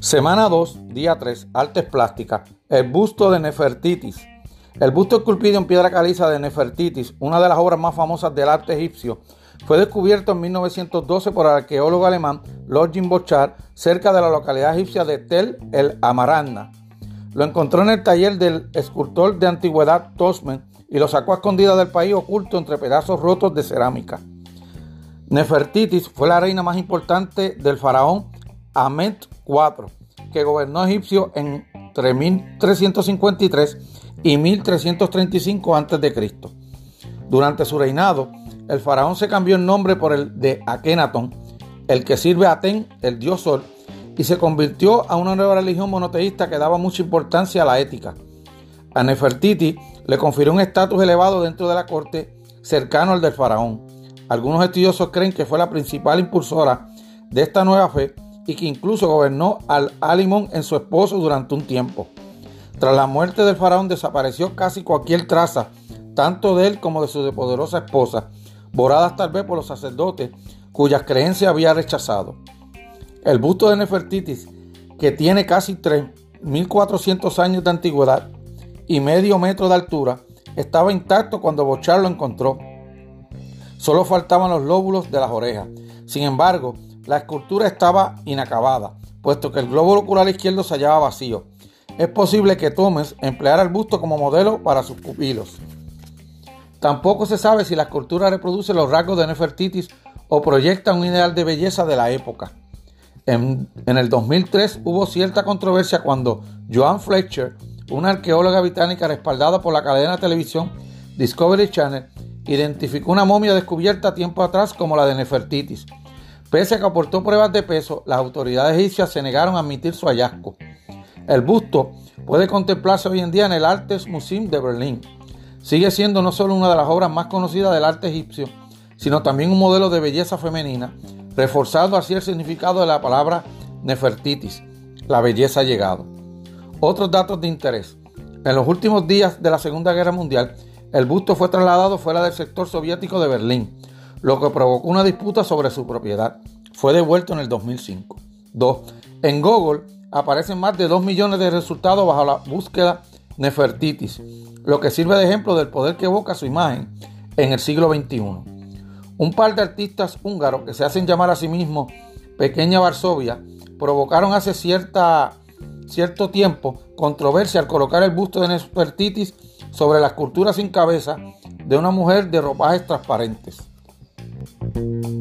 Semana 2, día 3, artes plásticas. El busto de Nefertitis. El busto esculpido en piedra caliza de Nefertitis, una de las obras más famosas del arte egipcio, fue descubierto en 1912 por el arqueólogo alemán Login Bochar cerca de la localidad egipcia de Tel el Amaranna. Lo encontró en el taller del escultor de antigüedad Tosmen y lo sacó a escondida del país oculto entre pedazos rotos de cerámica. Nefertitis fue la reina más importante del faraón Amet IV que gobernó Egipcio entre 1353 y 1335 a.C. Durante su reinado, el faraón se cambió el nombre por el de Akenatón, el que sirve a Aten, el dios sol, y se convirtió a una nueva religión monoteísta que daba mucha importancia a la ética. A Nefertiti le confirió un estatus elevado dentro de la corte cercano al del faraón. Algunos estudiosos creen que fue la principal impulsora de esta nueva fe y que incluso gobernó al Alimón en su esposo durante un tiempo. Tras la muerte del faraón desapareció casi cualquier traza, tanto de él como de su poderosa esposa, boradas tal vez por los sacerdotes cuyas creencias había rechazado. El busto de Nefertitis, que tiene casi 3.400 años de antigüedad y medio metro de altura, estaba intacto cuando Bochar lo encontró. Solo faltaban los lóbulos de las orejas. Sin embargo, la escultura estaba inacabada, puesto que el globo ocular izquierdo se hallaba vacío. Es posible que Thomas empleara el busto como modelo para sus pupilos. Tampoco se sabe si la escultura reproduce los rasgos de Nefertitis o proyecta un ideal de belleza de la época. En, en, el 2003 hubo cierta controversia cuando Joan Fletcher, una arqueóloga británica respaldada por la cadena de televisión Discovery Channel, identificó una momia descubierta tiempo atrás como la de Nefertitis. Pese a que aportó pruebas de peso, las autoridades egipcias se negaron a admitir su hallazgo. El busto puede contemplarse hoy en día en el Artes Museum de Berlín. Sigue siendo no solo una de las obras más conocidas del arte egipcio, sino también un modelo de belleza femenina, reforzando así el significado de la palabra Nefertitis, la belleza ha llegado. Otros datos de interés. En los últimos días de la Segunda Guerra Mundial, el busto fue trasladado fuera del sector soviético de Berlín, lo que provocó una disputa sobre su propiedad. Fue devuelto en el 2005. 2. En Google aparecen más de 2 millones de resultados bajo la búsqueda Nefertitis, lo que sirve de ejemplo del poder que evoca su imagen en el siglo XXI. Un par de artistas húngaros que se hacen llamar a sí mismos Pequeña Varsovia provocaron hace cierta, cierto tiempo controversia al colocar el busto de Nefertitis sobre la escultura sin cabeza de una mujer de ropajes transparentes. Thank you.